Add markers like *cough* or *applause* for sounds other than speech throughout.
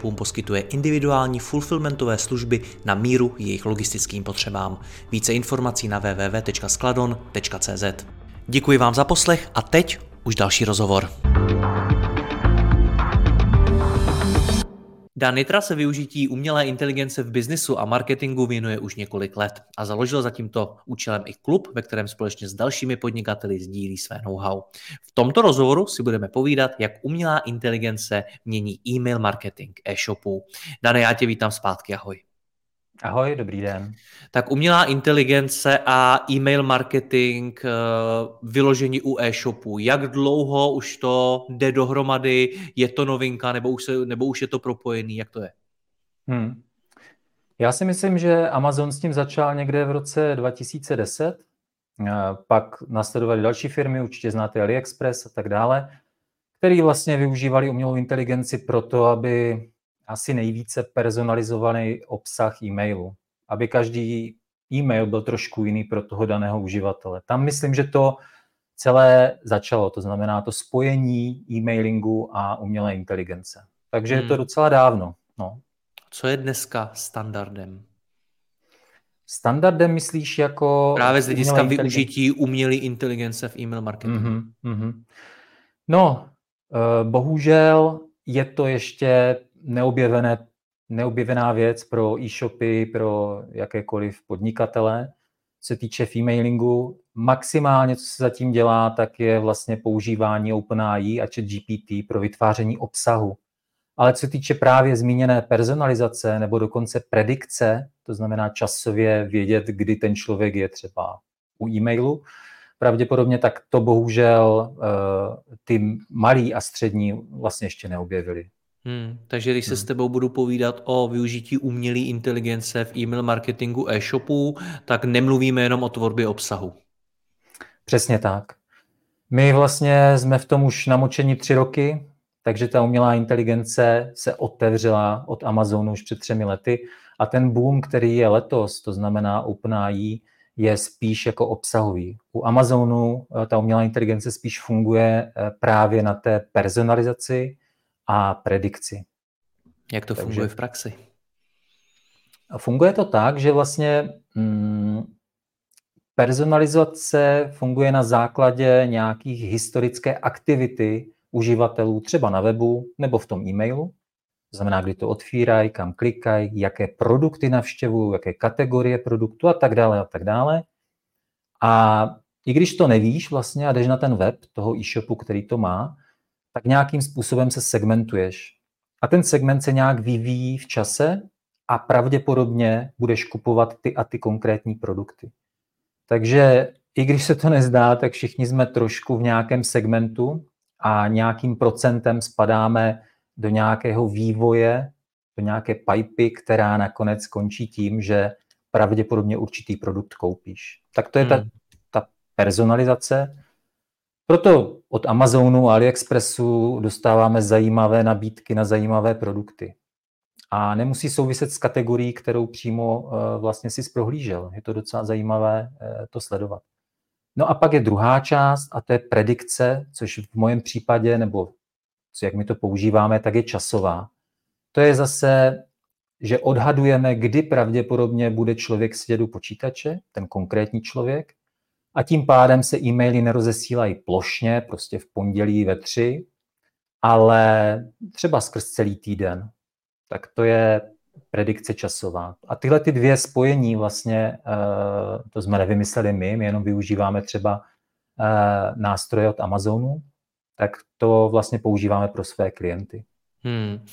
e-shopům poskytuje individuální fulfillmentové služby na míru jejich logistickým potřebám. Více informací na www.skladon.cz. Děkuji vám za poslech a teď už další rozhovor. Dan Nitra se využití umělé inteligence v biznisu a marketingu věnuje už několik let a založil za tímto účelem i klub, ve kterém společně s dalšími podnikateli sdílí své know-how. V tomto rozhovoru si budeme povídat, jak umělá inteligence mění e-mail marketing e-shopů. Dane, já tě vítám zpátky, ahoj. Ahoj, dobrý den. Tak umělá inteligence a e-mail marketing, eh, vyložení u e-shopu. Jak dlouho už to jde dohromady? Je to novinka nebo už, se, nebo už je to propojený? Jak to je? Hmm. Já si myslím, že Amazon s tím začal někde v roce 2010. Eh, pak nasledovaly další firmy, určitě znáte AliExpress a tak dále, který vlastně využívali umělou inteligenci pro to, aby asi nejvíce personalizovaný obsah e-mailu, aby každý e-mail byl trošku jiný pro toho daného uživatele. Tam myslím, že to celé začalo, to znamená to spojení e-mailingu a umělé inteligence. Takže hmm. je to hmm. docela dávno. No. Co je dneska standardem? Standardem myslíš jako... Právě z hlediska využití umělé inteligence v e-mail marketingu. Mm-hmm, mm-hmm. No, uh, bohužel je to ještě neobjevené, neobjevená věc pro e-shopy, pro jakékoliv podnikatele. Co se týče femailingu, maximálně, co se zatím dělá, tak je vlastně používání OpenAI a ChatGPT pro vytváření obsahu. Ale co se týče právě zmíněné personalizace nebo dokonce predikce, to znamená časově vědět, kdy ten člověk je třeba u e-mailu, pravděpodobně tak to bohužel uh, ty malí a střední vlastně ještě neobjevili. Hmm, takže když se hmm. s tebou budu povídat o využití umělé inteligence v e-mail marketingu e-shopů, tak nemluvíme jenom o tvorbě obsahu. Přesně tak. My vlastně jsme v tom už namočení tři roky, takže ta umělá inteligence se otevřela od Amazonu už před třemi lety a ten boom, který je letos, to znamená OpenAI, je spíš jako obsahový. U Amazonu eh, ta umělá inteligence spíš funguje eh, právě na té personalizaci, a predikci. Jak to Takže, funguje v praxi? Funguje to tak, že vlastně mm, personalizace funguje na základě nějakých historické aktivity uživatelů, třeba na webu nebo v tom e-mailu. To znamená, kdy to otvírají, kam klikají, jaké produkty navštěvují, jaké kategorie produktu a tak dále a tak dále. A i když to nevíš vlastně a jdeš na ten web toho e-shopu, který to má, tak nějakým způsobem se segmentuješ. A ten segment se nějak vyvíjí v čase a pravděpodobně budeš kupovat ty a ty konkrétní produkty. Takže i když se to nezdá, tak všichni jsme trošku v nějakém segmentu a nějakým procentem spadáme do nějakého vývoje, do nějaké pipy, která nakonec skončí tím, že pravděpodobně určitý produkt koupíš. Tak to je hmm. ta, ta personalizace. Proto od Amazonu a AliExpressu dostáváme zajímavé nabídky na zajímavé produkty. A nemusí souviset s kategorií, kterou přímo eh, vlastně si prohlížel. Je to docela zajímavé eh, to sledovat. No a pak je druhá část a to je predikce, což v mojem případě, nebo co, jak my to používáme, tak je časová. To je zase, že odhadujeme, kdy pravděpodobně bude člověk sedět u počítače, ten konkrétní člověk, a tím pádem se e-maily nerozesílají plošně, prostě v pondělí ve tři, ale třeba skrz celý týden. Tak to je predikce časová. A tyhle ty dvě spojení vlastně, eh, to jsme nevymysleli my, my jenom využíváme třeba eh, nástroje od Amazonu, tak to vlastně používáme pro své klienty. Hmm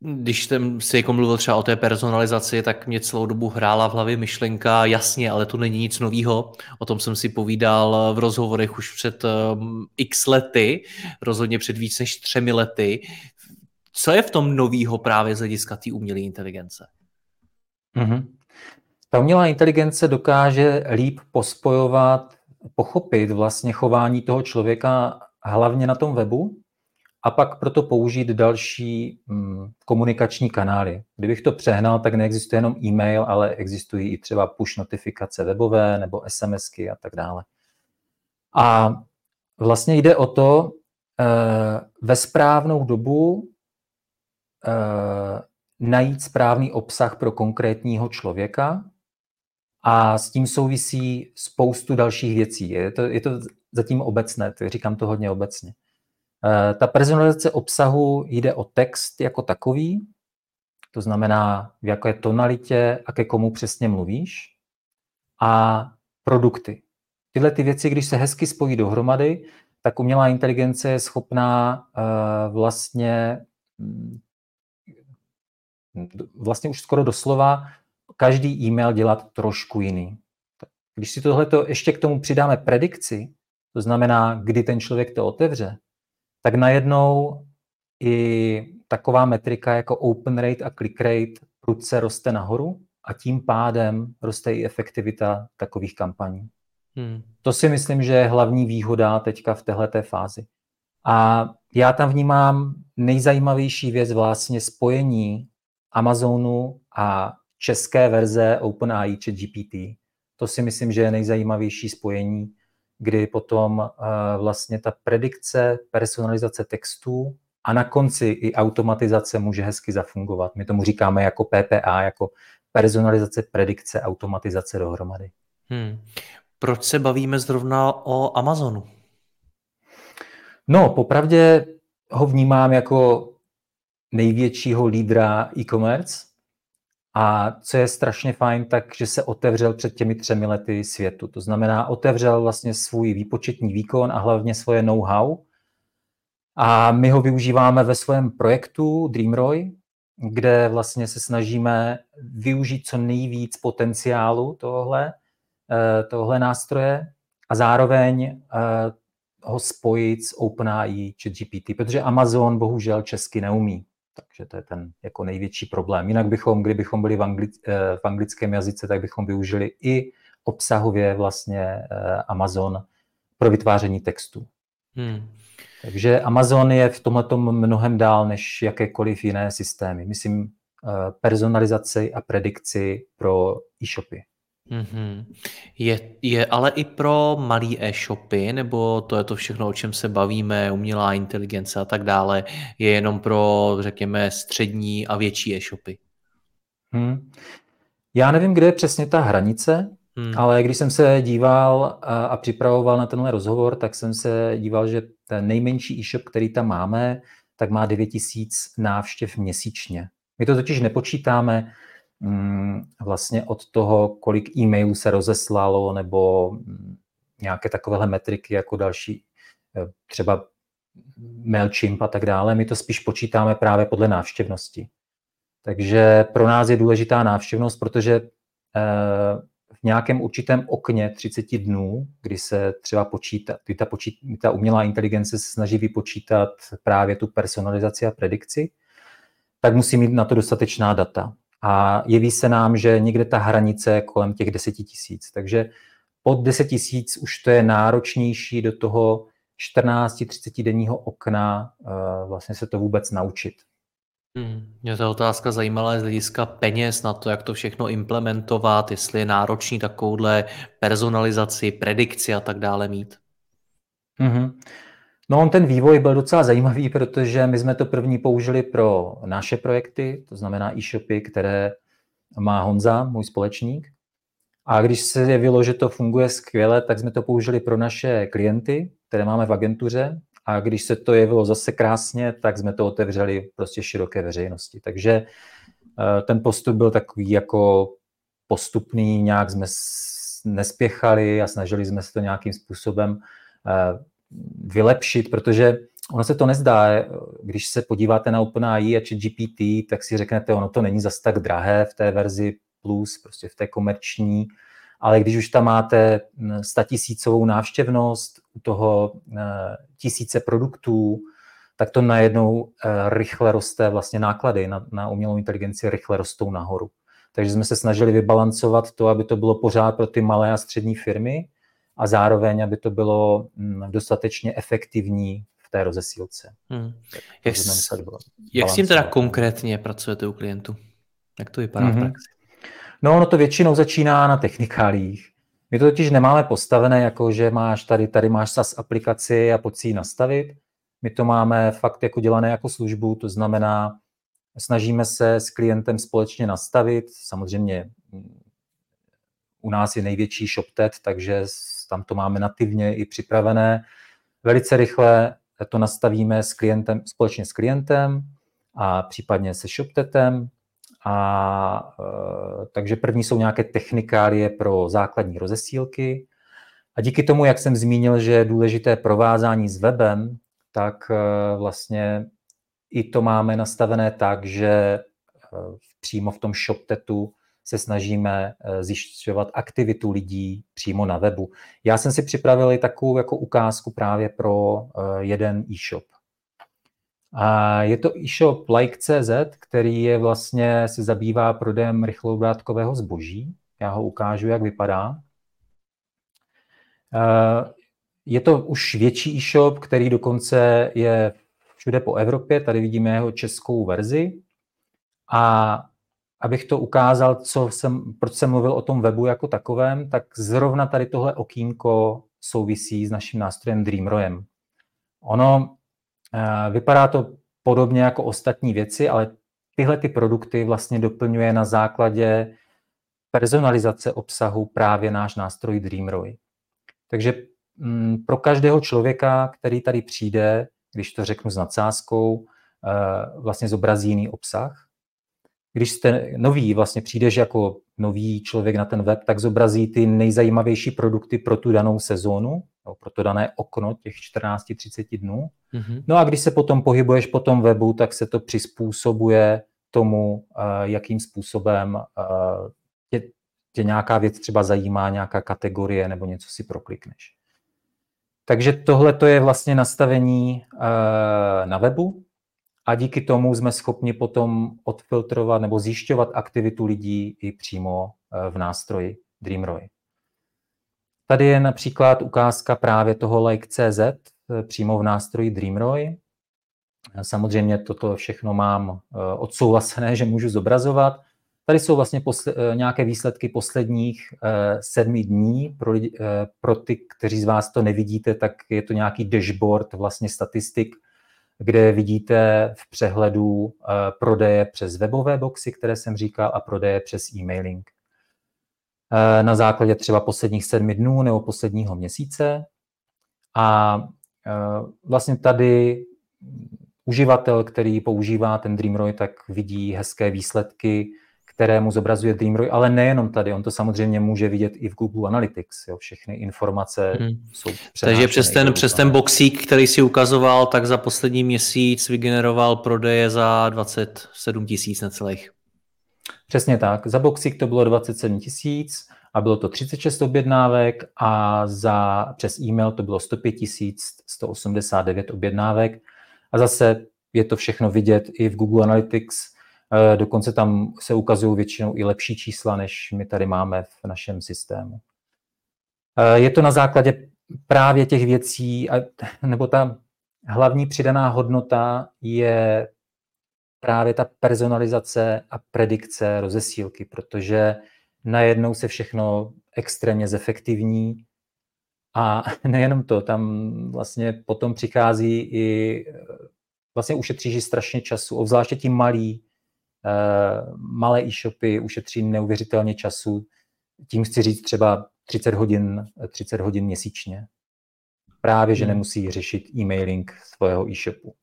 když jsem si jako mluvil třeba o té personalizaci, tak mě celou dobu hrála v hlavě myšlenka, jasně, ale to není nic novýho. O tom jsem si povídal v rozhovorech už před um, x lety, rozhodně před víc než třemi lety. Co je v tom novýho právě z hlediska té umělé inteligence? Mm-hmm. Ta umělá inteligence dokáže líp pospojovat, pochopit vlastně chování toho člověka hlavně na tom webu a pak proto použít další mm, komunikační kanály. Kdybych to přehnal, tak neexistuje jenom e-mail, ale existují i třeba push notifikace webové nebo SMSky a tak dále. A vlastně jde o to, eh, ve správnou dobu eh, najít správný obsah pro konkrétního člověka a s tím souvisí spoustu dalších věcí. Je to, je to zatím obecné, to říkám to hodně obecně. Eh, ta personalizace obsahu jde o text jako takový, to znamená, v jaké tonalitě a ke komu přesně mluvíš, a produkty. Tyhle ty věci, když se hezky spojí dohromady, tak umělá inteligence je schopná uh, vlastně mm, vlastně už skoro doslova každý e-mail dělat trošku jiný. Když si tohleto ještě k tomu přidáme predikci, to znamená, kdy ten člověk to otevře, tak najednou i taková metrika jako open rate a click rate prudce roste nahoru a tím pádem roste i efektivita takových kampaní. Hmm. To si myslím, že je hlavní výhoda teďka v této fázi. A já tam vnímám nejzajímavější věc vlastně spojení Amazonu a české verze OpenAI či GPT. To si myslím, že je nejzajímavější spojení, kdy potom uh, vlastně ta predikce, personalizace textů a na konci i automatizace může hezky zafungovat. My tomu říkáme jako PPA, jako personalizace, predikce, automatizace dohromady. Hmm. Proč se bavíme zrovna o Amazonu? No, popravdě ho vnímám jako největšího lídra e-commerce. A co je strašně fajn, tak že se otevřel před těmi třemi lety světu. To znamená, otevřel vlastně svůj výpočetní výkon a hlavně svoje know-how. A my ho využíváme ve svém projektu Dreamroy, kde vlastně se snažíme využít co nejvíc potenciálu tohle, eh, tohle nástroje a zároveň eh, ho spojit s OpenAI či GPT, protože Amazon bohužel česky neumí. Takže to je ten jako největší problém. Jinak bychom, kdybychom byli v, angli- eh, v anglickém jazyce, tak bychom využili i obsahově vlastně eh, Amazon pro vytváření textu. Hmm. Takže Amazon je v tomhle mnohem dál než jakékoliv jiné systémy. Myslím eh, personalizaci a predikci pro e-shopy. Mm-hmm. Je, je ale i pro malý e-shopy, nebo to je to všechno, o čem se bavíme, umělá inteligence a tak dále, je jenom pro, řekněme, střední a větší e-shopy? Hmm. Já nevím, kde je přesně ta hranice, hmm. ale když jsem se díval a, a připravoval na tenhle rozhovor, tak jsem se díval, že ten nejmenší e-shop, který tam máme, tak má 9000 návštěv měsíčně. My to totiž nepočítáme vlastně od toho, kolik e-mailů se rozeslalo nebo mm, nějaké takovéhle metriky jako další, eh, třeba MailChimp a tak dále. My to spíš počítáme právě podle návštěvnosti. Takže pro nás je důležitá návštěvnost, protože eh, v nějakém určitém okně 30 dnů, kdy se třeba počítá, kdy ta, počít, kdy ta umělá inteligence se snaží vypočítat právě tu personalizaci a predikci, tak musí mít na to dostatečná data a jeví se nám, že někde ta hranice je kolem těch 10 tisíc. Takže pod 10 tisíc už to je náročnější do toho 14-30 denního okna uh, vlastně se to vůbec naučit. Hmm. Mě ta otázka zajímala z hlediska peněz na to, jak to všechno implementovat, jestli je náročný takovouhle personalizaci, predikci a tak dále mít. Mm-hmm. No on ten vývoj byl docela zajímavý, protože my jsme to první použili pro naše projekty, to znamená e-shopy, které má Honza, můj společník. A když se jevilo, že to funguje skvěle, tak jsme to použili pro naše klienty, které máme v agentuře. A když se to jevilo zase krásně, tak jsme to otevřeli prostě široké veřejnosti. Takže eh, ten postup byl takový jako postupný, nějak jsme nespěchali a snažili jsme se to nějakým způsobem eh, vylepšit, protože ono se to nezdá. Když se podíváte na OpenAI a GPT, tak si řeknete, ono to není zas tak drahé v té verzi plus, prostě v té komerční, ale když už tam máte statisícovou návštěvnost, u toho tisíce produktů, tak to najednou rychle roste, vlastně náklady na, na umělou inteligenci rychle rostou nahoru. Takže jsme se snažili vybalancovat to, aby to bylo pořád pro ty malé a střední firmy a zároveň, aby to bylo mm, dostatečně efektivní v té rozesílce. Hmm. Jak, s, jak s tím teda konkrétně pracujete u klientů? Jak to vypadá mm-hmm. v mhm. praxi? No, ono to většinou začíná na technikálích. My to totiž nemáme postavené, jako že máš tady, tady máš SAS aplikaci a pojď si ji nastavit. My to máme fakt jako dělané jako službu, to znamená, snažíme se s klientem společně nastavit. Samozřejmě mm, u nás je největší ShopTet, takže tam to máme nativně i připravené. Velice rychle to nastavíme s klientem, společně s klientem a případně se ShopTetem. A, e, takže první jsou nějaké technikálie pro základní rozesílky. A díky tomu, jak jsem zmínil, že je důležité provázání s webem, tak e, vlastně i to máme nastavené tak, že e, přímo v tom ShopTetu se snažíme zjišťovat aktivitu lidí přímo na webu. Já jsem si připravil i takovou jako ukázku právě pro jeden e-shop. A je to e-shop like.cz, který je vlastně, se zabývá prodejem rychlobrátkového zboží. Já ho ukážu, jak vypadá. Je to už větší e-shop, který dokonce je všude po Evropě. Tady vidíme jeho českou verzi. A abych to ukázal, co jsem, proč jsem mluvil o tom webu jako takovém, tak zrovna tady tohle okýnko souvisí s naším nástrojem Dreamroyem. Ono Eh, vypadá to podobně jako ostatní věci, ale tyhle ty produkty vlastně doplňuje na základě personalizace obsahu právě náš nástroj Dreamroy. Takže mm, pro každého člověka, který tady přijde, když to řeknu s nadsázkou, eh, vlastně zobrazí jiný obsah. Když jste nový, vlastně přijdeš jako nový člověk na ten web, tak zobrazí ty nejzajímavější produkty pro tu danou sezónu, no, pro to dané okno těch 14-30 dnů. Mm-hmm. No a když se potom pohybuješ po tom webu, tak se to přizpůsobuje tomu, uh, jakým způsobem uh, tě, tě nějaká věc třeba zajímá, nějaká kategorie nebo něco si proklikneš. Takže tohle to je vlastně nastavení uh, na webu a díky tomu jsme schopni potom odfiltrovat nebo zjišťovat aktivitu lidí i přímo v nástroji Dreamroy. Tady je například ukázka právě toho like.cz eh, přímo v nástroji Dreamroy. Samozřejmě toto všechno mám eh, odsouhlasené, že můžu zobrazovat. Tady jsou vlastně posle, eh, nějaké výsledky posledních sedmi dní. Pro, lidi, pro ty, kteří z vás to nevidíte, tak je to nějaký dashboard vlastně statistik, kde vidíte v přehledu prodeje přes webové boxy, které jsem říkal, a prodeje přes e-mailing. Eh, na základě třeba posledních sedmi dnů nebo posledního měsíce. A eh, vlastně tady uživatel, který používá ten Dreamroy, tak vidí hezké výsledky, které mu zobrazuje Dreamroy, ale nejenom tady, on to samozřejmě může vidět i v Google Analytics, jo, všechny informace hmm. jsou Takže přes ten, přes ten boxík, který si ukazoval, tak za poslední měsíc vygeneroval prodeje za 27 tisíc necelých. Přesně tak. Za Boxik to bylo 27 tisíc a bylo to 36 objednávek a za, přes e-mail to bylo 105 189 objednávek. A zase je to všechno vidět i v Google Analytics, dokonce tam se ukazují většinou i lepší čísla, než my tady máme v našem systému. Eh, je to na základě právě těch věcí, nebo ta hlavní přidaná hodnota je právě ta personalizace a predikce rozesílky, protože najednou se všechno extrémně zefektivní a *laughs* nejenom to, tam vlastně potom přichází i, vlastně ušetříš strašně času, obzvláště ti malí, malé e-shopy ušetří neuvěřitelně času, tím chci říct třeba 30 hodin, 30 hodin měsíčně. Právě, že hmm. nemusí řešit e-mailing svého e-shopu.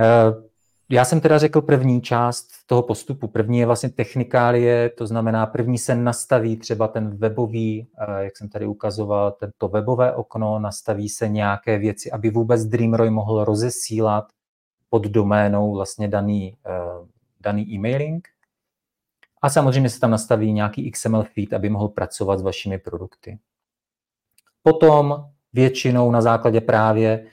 Uh, já jsem teda řekl první část toho postupu. První je vlastně technikálie, to znamená, první se nastaví třeba ten webový, eh, jak jsem tady ukazoval, tento webové okno, nastaví se nějaké věci, aby vůbec Dreamroy mohl rozesílat pod doménou vlastně daný, eh, daný e-mailing. A samozřejmě se tam nastaví nějaký XML feed, aby mohl pracovat s vašimi produkty. Potom většinou na základě právě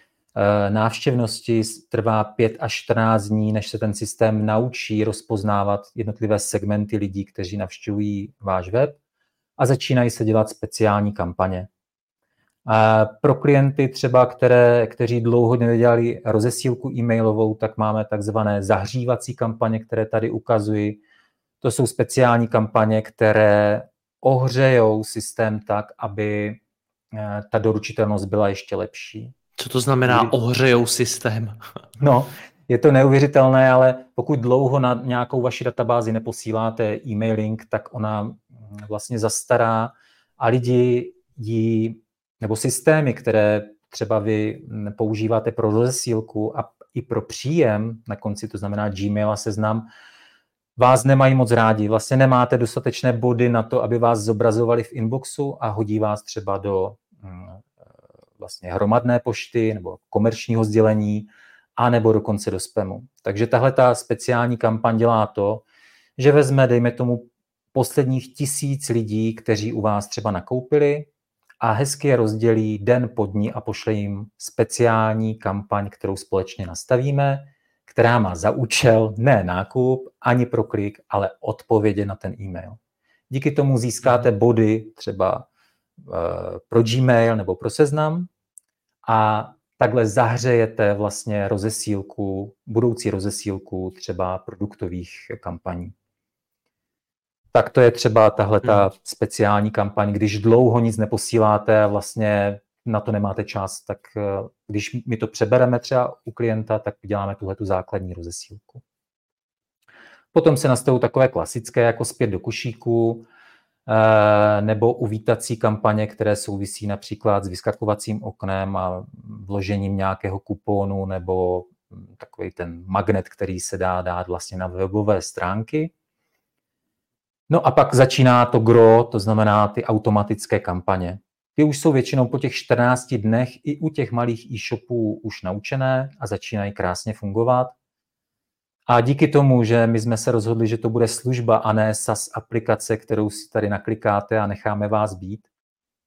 návštěvnosti trvá 5 až 14 dní, než se ten systém naučí rozpoznávat jednotlivé segmenty lidí, kteří navštěvují váš web a začínají se dělat speciální kampaně. A pro klienty třeba, které, kteří dlouho nedělali rozesílku e-mailovou, tak máme takzvané zahřívací kampaně, které tady ukazuji. To jsou speciální kampaně, které ohřejou systém tak, aby eh, ta doručitelnost byla ještě lepší. Co to znamená ohřejou systém? *laughs* No, je to neuvěřitelné, ale pokud dlouho na nějakou vaši databázi neposíláte e-mailing, tak ona mm, vlastně zastará a lidi ji, nebo systémy, které třeba vy mm, používáte pro rozesílku a i pro příjem na konci, to znamená Gmail a seznam, vás nemají moc rádi. Vlastně nemáte dostatečné body na to, aby vás zobrazovali v inboxu a hodí vás třeba do mm, vlastně hromadné pošty nebo komerčního sdělení a nebo dokonce do spamu. Takže tahle ta speciální kampaň dělá to, že vezme, dejme tomu, posledních tisíc lidí, kteří u vás třeba nakoupili a hezky je rozdělí den po dní a pošle jim speciální kampaň, kterou společně nastavíme, která má za účel ne nákup ani pro klik, ale odpovědi na ten e-mail. Díky tomu získáte mhm. body třeba eh, pro Gmail nebo pro seznam a takhle zahřejete vlastně rozesílku, budoucí rozesílku třeba produktových kampaní. Tak to je třeba tahle ta hmm. speciální kampaň, když dlouho nic neposíláte a vlastně na to nemáte čas, tak eh, když my to přebereme třeba u klienta, tak děláme tuhle tu základní rozesílku. Potom se nastavují takové klasické, jako zpět do košíku, Eh, nebo uvítací kampaně, které souvisí například s vyskakovacím oknem a vložením nějakého kuponu nebo takový ten magnet, který se dá dát vlastně na webové stránky. No a pak začíná to gro, to znamená ty automatické kampaně. Ty už jsou většinou po těch 14 dnech i u těch malých e-shopů už naučené a začínají krásně fungovat. A díky tomu, že my jsme se rozhodli, že to bude služba a ne SaaS aplikace, kterou si tady naklikáte a necháme vás být,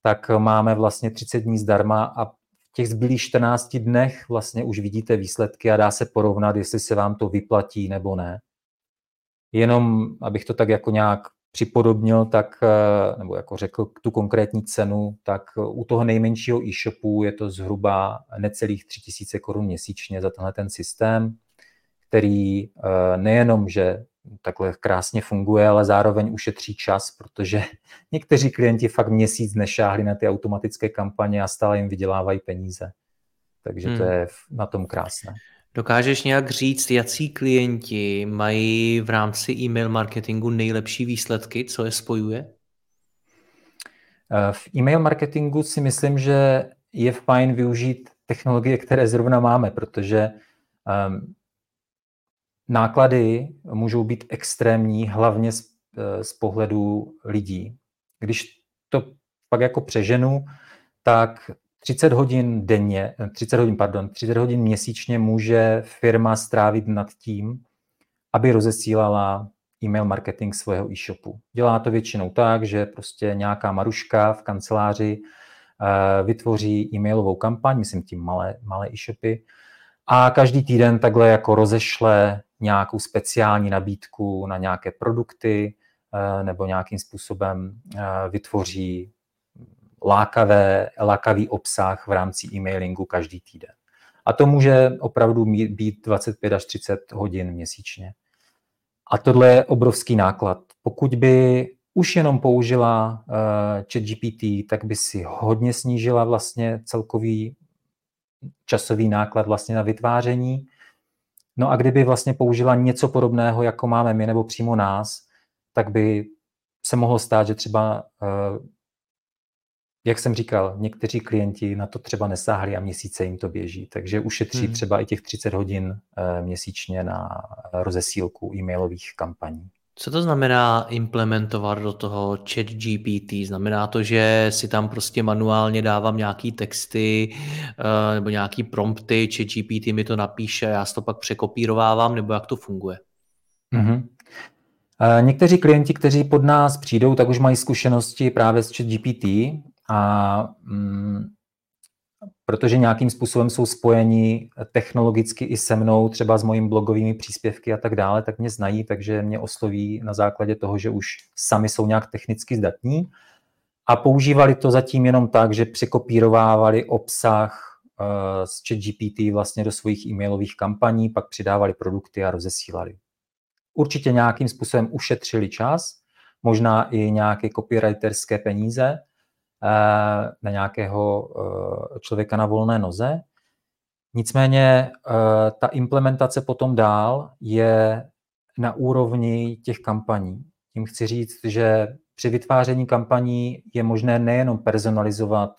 tak máme vlastně 30 dní zdarma a v těch zbylých 14 dnech vlastně už vidíte výsledky a dá se porovnat, jestli se vám to vyplatí nebo ne. Jenom, abych to tak jako nějak připodobnil, tak, eh, nebo jako řekl tu konkrétní cenu, tak u toho nejmenšího e-shopu je to zhruba necelých 3000 korun měsíčně za tenhle ten systém který eh, nejenom, že takhle krásně funguje, ale zároveň ušetří čas, protože *laughs* někteří klienti fakt měsíc nešáhli na ty automatické kampaně a stále jim vydělávají peníze. Takže hmm. to je na tom krásné. Dokážeš nějak říct, jaký klienti mají v rámci e-mail marketingu nejlepší výsledky, co je spojuje? Eh, v e-mail marketingu si myslím, že je fajn využít technologie, které zrovna máme, protože um, náklady můžou být extrémní, hlavně z, eh, z pohledu lidí. Když to pak jako přeženu, tak 30 hodin denně, 30 hodin, pardon, 30 hodin měsíčně může firma strávit nad tím, aby rozesílala e-mail marketing svého e-shopu. Dělá to většinou tak, že prostě nějaká maruška v kanceláři eh, vytvoří e-mailovou kampaň, myslím tím malé, malé e-shopy, a každý týden takhle jako rozešle nějakou speciální nabídku na nějaké produkty eh, nebo nějakým způsobem eh, vytvoří lákavé, lákavý obsah v rámci e-mailingu každý týden. A to může opravdu být 25 až 30 hodin měsíčně. A tohle je obrovský náklad. Pokud by už jenom použila uh, ChatGPT, tak by si hodně snížila vlastně celkový časový náklad vlastně na vytváření. No a kdyby vlastně použila něco podobného, jako máme my nebo přímo nás, tak by se mohlo stát, že třeba, eh, jak jsem říkal, někteří klienti na to třeba nesáhli a měsíce jim to běží, takže ušetří hmm. třeba i těch 30 hodin eh, měsíčně na rozesílku e-mailových kampaní. Co to znamená implementovat do toho chat GPT? Znamená to, že si tam prostě manuálně dávám nějaký texty eh, nebo nějaký prompty, chat GPT mi to napíše, já si to pak překopírovávám, nebo jak to funguje? Mm-hmm. Někteří klienti, kteří pod nás přijdou, tak už mají zkušenosti právě s chat GPT a mm, protože nějakým způsobem jsou spojeni technologicky i se mnou, třeba s mojimi blogovými příspěvky a tak dále, tak mě znají, takže mě osloví na základě toho, že už sami jsou nějak technicky zdatní. A používali to zatím jenom tak, že překopírovávali obsah uh, z ChatGPT vlastně do svých e-mailových kampaní, pak přidávali produkty a rozesílali. Určitě nějakým způsobem ušetřili čas, možná i nějaké copywriterské peníze, na nějakého eh, člověka na volné noze. Nicméně eh, ta implementace potom dál je na úrovni těch kampaní. Tím chci říct, že při vytváření kampaní je možné nejenom personalizovat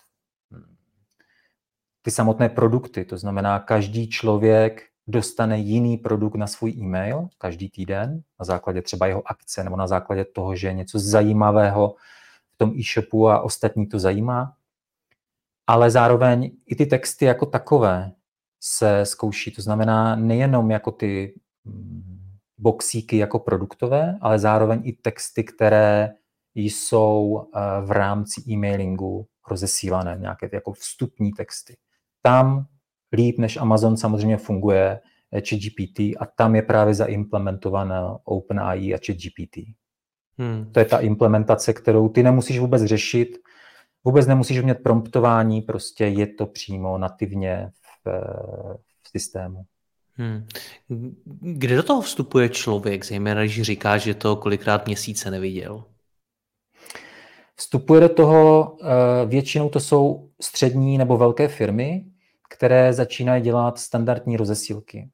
ty samotné produkty, to znamená, každý člověk dostane jiný produkt na svůj e-mail každý týden na základě třeba jeho akce nebo na základě toho, že je něco zajímavého tom e-shopu a ostatní to zajímá. Ale zároveň i ty texty jako takové se zkouší. To znamená nejenom jako ty mm, boxíky jako produktové, ale zároveň i texty, které jsou eh, v rámci e-mailingu rozesílané, nějaké jako vstupní texty. Tam líp než Amazon samozřejmě funguje eh, ChatGPT a tam je právě zaimplementované OpenAI a ChatGPT. Hmm. To je ta implementace, kterou ty nemusíš vůbec řešit, vůbec nemusíš umět promptování, prostě je to přímo nativně v, v systému. Hmm. Kde do toho vstupuje člověk, zejména když říká, že to kolikrát měsíce neviděl? Vstupuje do toho, eh, většinou to jsou střední nebo velké firmy, které začínají dělat standardní rozesílky.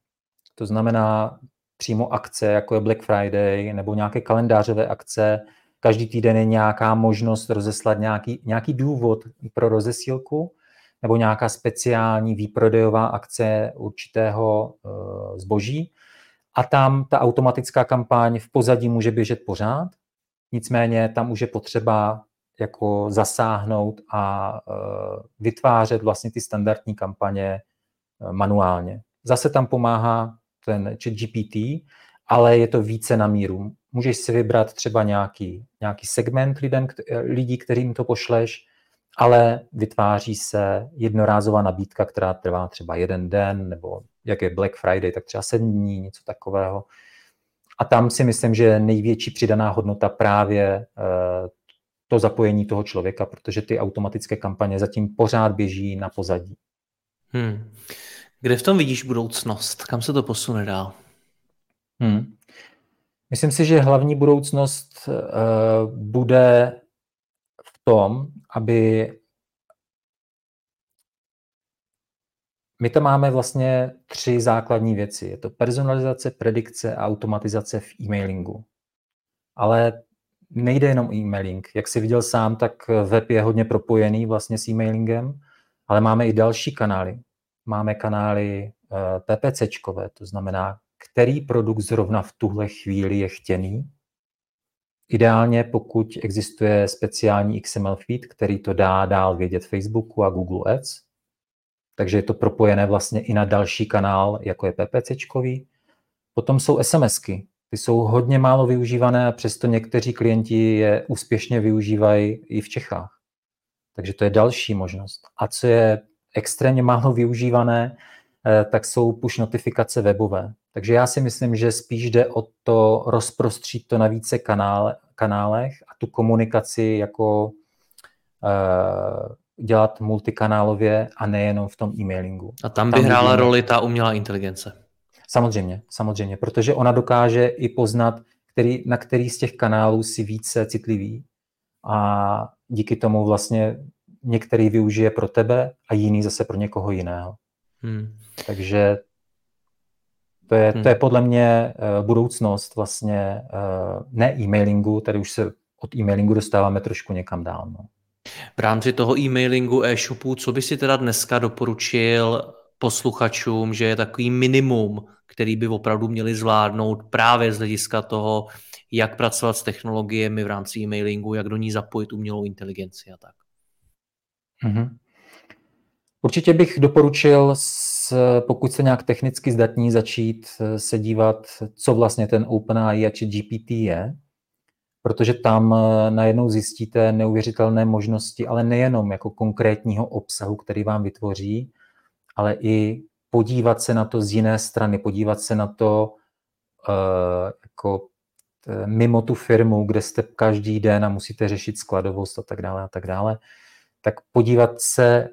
To znamená, přímo akce, jako je Black Friday nebo nějaké kalendářové akce. Každý týden je nějaká možnost rozeslat nějaký, nějaký důvod pro rozesílku nebo nějaká speciální výprodejová akce určitého uh, zboží. A tam ta automatická kampaň v pozadí může běžet pořád, nicméně tam už je potřeba jako zasáhnout a uh, vytvářet vlastně ty standardní kampaně uh, manuálně. Zase tam pomáhá ten chat GPT, ale je to více na míru. Můžeš si vybrat třeba nějaký, nějaký segment lidem, lidí, kterým to pošleš, ale vytváří se jednorázová nabídka, která trvá třeba jeden den, nebo jak je Black Friday, tak třeba sedm dní, něco takového. A tam si myslím, že největší přidaná hodnota právě eh, to zapojení toho člověka, protože ty automatické kampaně zatím pořád běží na pozadí. Hmm. Kde v tom vidíš budoucnost? Kam se to posune dál? Hmm. Myslím si, že hlavní budoucnost uh, bude v tom, aby my tam máme vlastně tři základní věci. Je to personalizace, predikce a automatizace v e-mailingu. Ale nejde jenom e-mailing. Jak jsi viděl sám, tak web je hodně propojený vlastně s e-mailingem, ale máme i další kanály máme kanály eh, PPCčkové, to znamená, který produkt zrovna v tuhle chvíli je chtěný. Ideálně, pokud existuje speciální XML feed, který to dá dál vědět Facebooku a Google Ads, takže je to propojené vlastně i na další kanál, jako je PPCčkový. Potom jsou SMSky. Ty jsou hodně málo využívané a přesto někteří klienti je úspěšně využívají i v Čechách. Takže to je další možnost. A co je extrémně málo využívané, eh, tak jsou push notifikace webové. Takže já si myslím, že spíš jde o to rozprostřít to na více kanále, kanálech a tu komunikaci jako uh, dělat multikanálově a nejenom v tom e-mailingu. A tam by tam hrála vidíme... roli ta umělá inteligence. Samozřejmě, samozřejmě, protože ona dokáže i poznat, který, na který z těch kanálů si více citlivý a díky tomu vlastně některý využije pro tebe a jiný zase pro někoho jiného. Hmm. Takže to je, hmm. to je podle mě uh, budoucnost vlastně uh, ne e-mailingu, tady už se od e-mailingu dostáváme trošku někam dál. No. V rámci toho e-mailingu, e-shopu, co by si teda dneska doporučil posluchačům, že je takový minimum, který by opravdu měli zvládnout právě z hlediska toho, jak pracovat s technologiemi v rámci e-mailingu, jak do ní zapojit umělou inteligenci a tak. Mm-hmm. Určitě bych doporučil, pokud se nějak technicky zdatní, začít se dívat, co vlastně ten OpenAI a GPT je. protože tam eh, najednou zjistíte neuvěřitelné možnosti, ale nejenom jako konkrétního obsahu, který vám vytvoří, ale i podívat se na to z jiné strany, podívat se na to uh, jako eh, mimo tu firmu, kde jste každý den a musíte řešit skladovost a tak dále a tak dále, tak podívat se,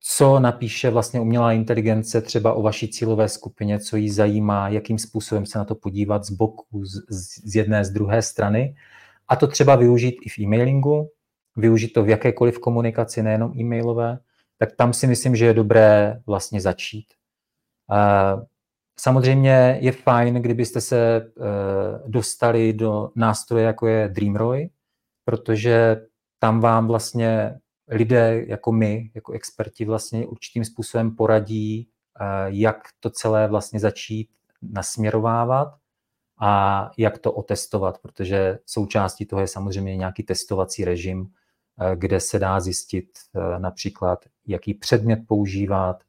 co napíše vlastně umělá inteligence třeba o vaší cílové skupině, co jí zajímá, jakým způsobem se na to podívat z boku, z, z jedné, z druhé strany. A to třeba využít i v e-mailingu, využít to v jakékoliv komunikaci, nejenom e-mailové, tak tam si myslím, že je dobré vlastně začít. Samozřejmě je fajn, kdybyste se e, dostali do nástroje, jako je Dreamroy, protože tam vám vlastně lidé jako my, jako experti vlastně určitým způsobem poradí, eh, jak to celé vlastně začít nasměrovávat a jak to otestovat, protože součástí toho je samozřejmě nějaký testovací režim, eh, kde se dá zjistit eh, například, jaký předmět používat,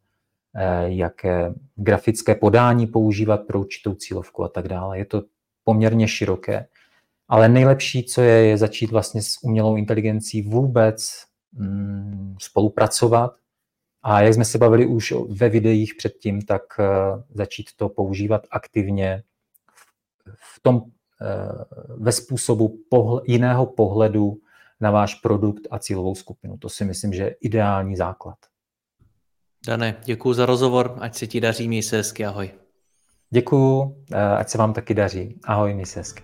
jaké grafické podání používat pro určitou cílovku a tak dále. Je to poměrně široké. Ale nejlepší, co je, je začít vlastně s umělou inteligencí vůbec spolupracovat. A jak jsme se bavili už ve videích předtím, tak eh, začít to používat aktivně v tom, eh, ve způsobu pohle, jiného pohledu na váš produkt a cílovou skupinu. To si myslím, že je ideální základ. Dane, děkuji za rozhovor, ať se ti daří, měj se hezky, ahoj. Děkuju, eh, ať se vám taky daří. Ahoj, měj se hezky.